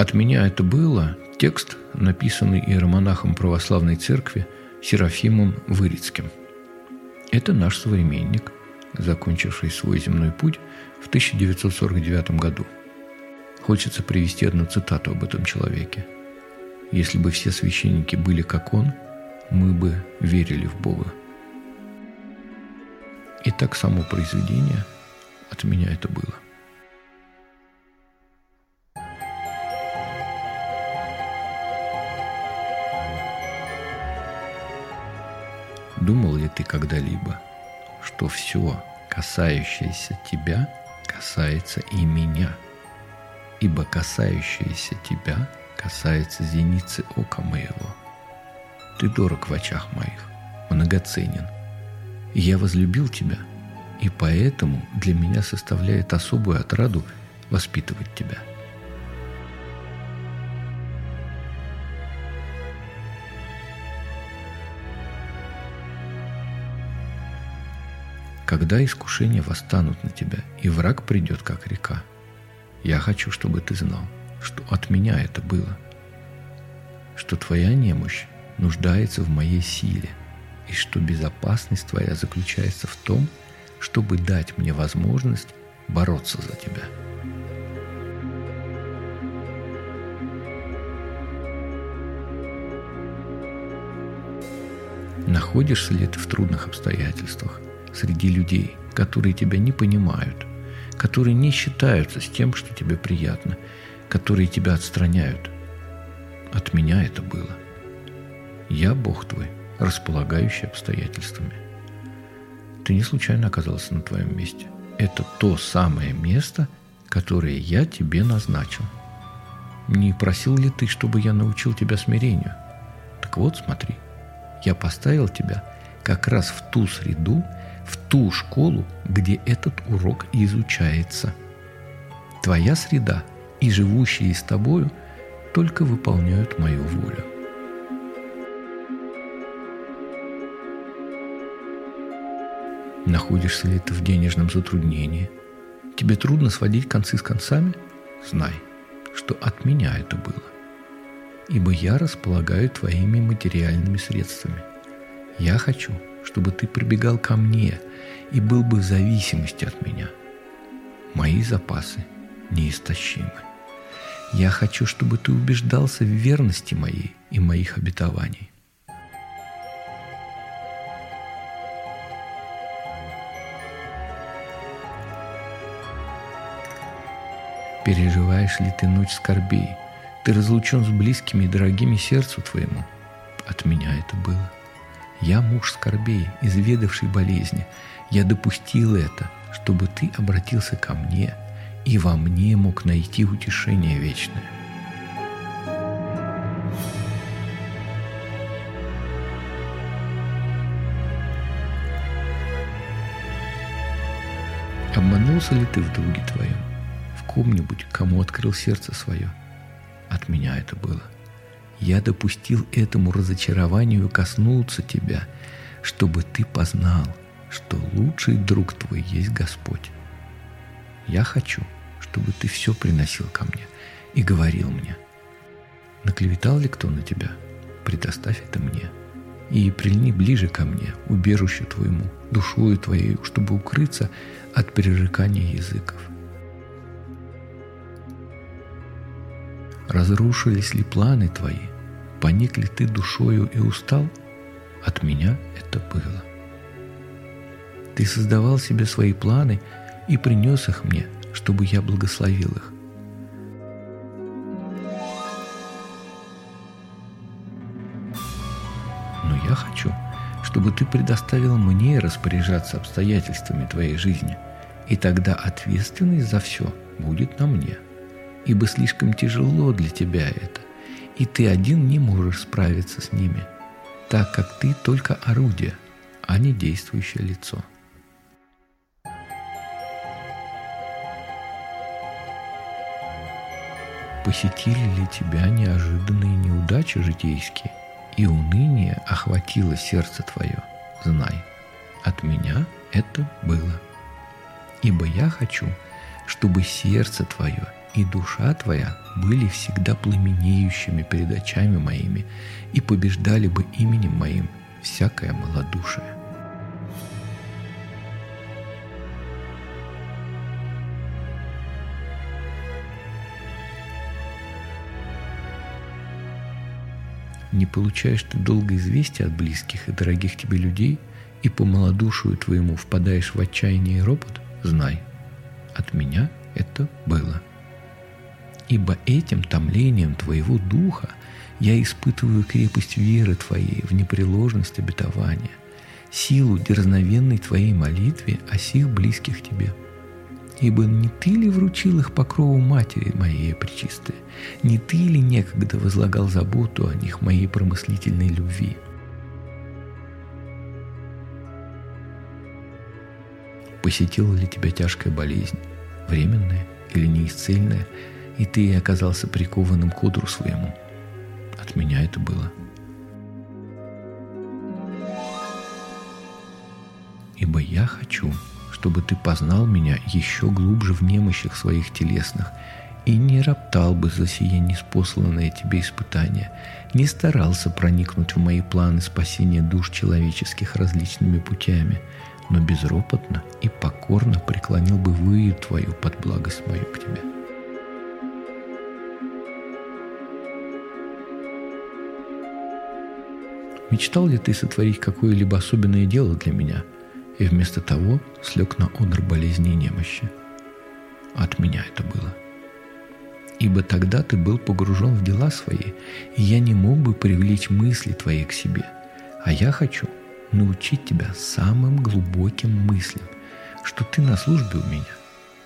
От меня это было текст, написанный иеромонахом православной церкви Серафимом Вырицким. Это наш современник, закончивший свой земной путь в 1949 году. Хочется привести одну цитату об этом человеке. «Если бы все священники были как он, мы бы верили в Бога». И так само произведение от меня это было – Думал ли ты когда-либо, что все, касающееся тебя, касается и меня? Ибо касающееся тебя касается зеницы ока моего. Ты дорог в очах моих, многоценен. Я возлюбил тебя, и поэтому для меня составляет особую отраду воспитывать тебя – Когда искушения восстанут на тебя, и враг придет, как река, я хочу, чтобы ты знал, что от меня это было, что твоя немощь нуждается в моей силе, и что безопасность твоя заключается в том, чтобы дать мне возможность бороться за тебя. Находишься ли ты в трудных обстоятельствах? Среди людей, которые тебя не понимают, которые не считаются с тем, что тебе приятно, которые тебя отстраняют. От меня это было. Я Бог твой, располагающий обстоятельствами. Ты не случайно оказался на твоем месте. Это то самое место, которое я тебе назначил. Не просил ли ты, чтобы я научил тебя смирению? Так вот, смотри, я поставил тебя как раз в ту среду, ту школу, где этот урок изучается. Твоя среда и живущие с тобою только выполняют мою волю. Находишься ли ты в денежном затруднении? Тебе трудно сводить концы с концами? Знай, что от меня это было. Ибо я располагаю твоими материальными средствами. Я хочу – чтобы ты прибегал ко мне и был бы в зависимости от меня. Мои запасы неистощимы. Я хочу, чтобы ты убеждался в верности моей и моих обетований. Переживаешь ли ты ночь скорбей? Ты разлучен с близкими и дорогими сердцу твоему? От меня это было. Я муж скорбей, изведавший болезни. Я допустил это, чтобы ты обратился ко мне и во мне мог найти утешение вечное. Обманулся ли ты в друге твоем, в ком-нибудь, кому открыл сердце свое? От меня это было – я допустил этому разочарованию коснуться тебя, чтобы ты познал, что лучший друг твой есть Господь. Я хочу, чтобы ты все приносил ко мне и говорил мне, наклеветал ли кто на тебя, предоставь это мне. И прильни ближе ко мне, убежищу твоему, душою твоей, чтобы укрыться от перерекания языков. Разрушились ли планы твои? Поник ли ты душою и устал? От меня это было. Ты создавал себе свои планы и принес их мне, чтобы я благословил их. Но я хочу, чтобы ты предоставил мне распоряжаться обстоятельствами твоей жизни, и тогда ответственность за все будет на мне – ибо слишком тяжело для тебя это, и ты один не можешь справиться с ними, так как ты только орудие, а не действующее лицо. Посетили ли тебя неожиданные неудачи житейские, и уныние охватило сердце твое? Знай, от меня это было. Ибо я хочу, чтобы сердце твое – и душа твоя были всегда пламенеющими перед очами моими, и побеждали бы именем моим всякое малодушие. Не получаешь ты долго известия от близких и дорогих тебе людей, и по малодушию твоему впадаешь в отчаяние и ропот, знай, от меня это было. Ибо этим томлением твоего духа я испытываю крепость веры твоей в непреложность обетования, силу дерзновенной твоей молитве о сих близких тебе – Ибо не ты ли вручил их покрову матери моей пречистой? Не ты ли некогда возлагал заботу о них моей промыслительной любви? Посетила ли тебя тяжкая болезнь, временная или неисцельная, и ты оказался прикованным к одру своему? От меня это было. Ибо я хочу, чтобы ты познал меня еще глубже в немощах своих телесных и не роптал бы за сие неспосланное тебе испытание, не старался проникнуть в мои планы спасения душ человеческих различными путями, но безропотно и покорно преклонил бы выю твою под благость мою к тебе. Мечтал ли ты сотворить какое-либо особенное дело для меня – и вместо того слег на одр болезни и немощи. От меня это было. Ибо тогда ты был погружен в дела свои, и я не мог бы привлечь мысли твои к себе. А я хочу научить тебя самым глубоким мыслям, что ты на службе у меня.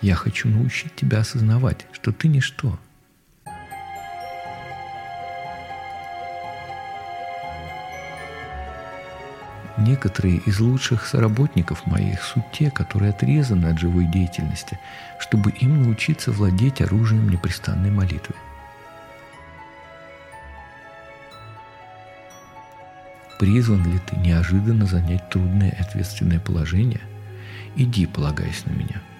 Я хочу научить тебя осознавать, что ты ничто, Некоторые из лучших соработников моих суть те, которые отрезаны от живой деятельности, чтобы им научиться владеть оружием непрестанной молитвы. Призван ли ты неожиданно занять трудное и ответственное положение? Иди, полагаясь на меня –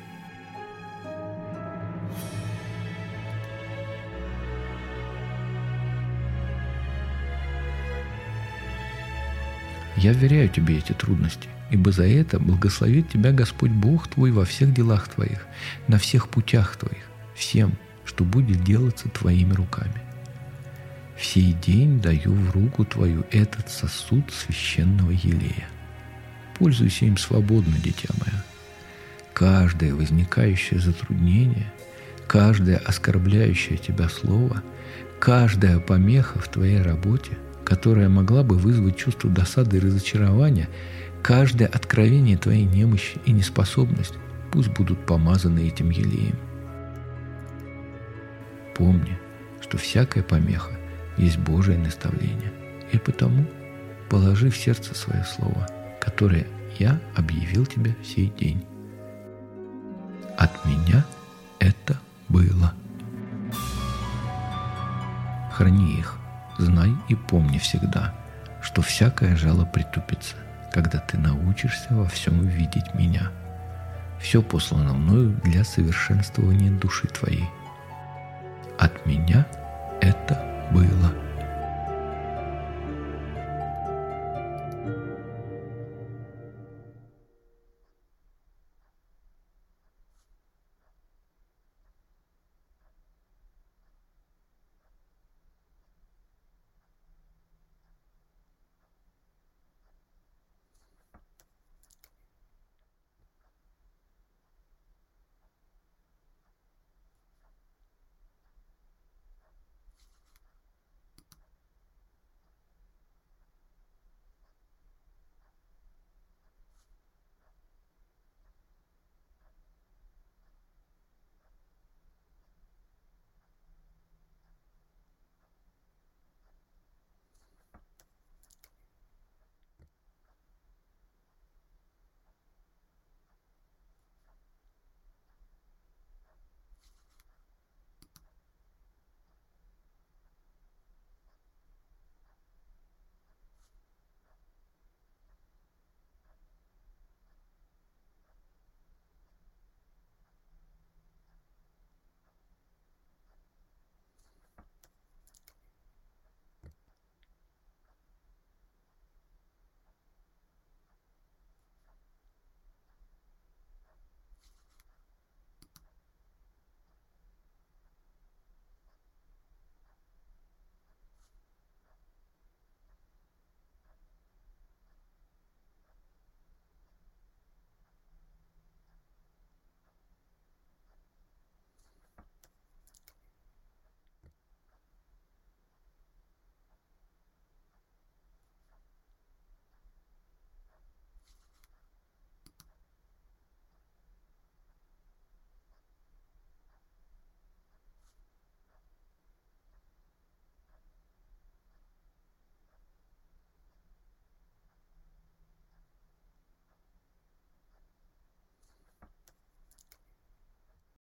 Я вверяю тебе эти трудности, ибо за это благословит тебя Господь Бог твой во всех делах твоих, на всех путях твоих, всем, что будет делаться твоими руками. В сей день даю в руку твою этот сосуд священного елея. Пользуйся им свободно, дитя мое. Каждое возникающее затруднение, каждое оскорбляющее тебя слово, каждая помеха в твоей работе – которая могла бы вызвать чувство досады и разочарования, каждое откровение твоей немощи и неспособность пусть будут помазаны этим елеем. Помни, что всякая помеха есть Божие наставление, и потому положи в сердце свое слово, которое я объявил тебе в сей день. От меня это было. Храни их, Знай и помни всегда, что всякое жало притупится, когда ты научишься во всем видеть меня. Все послано мною для совершенствования души твоей. От меня это было.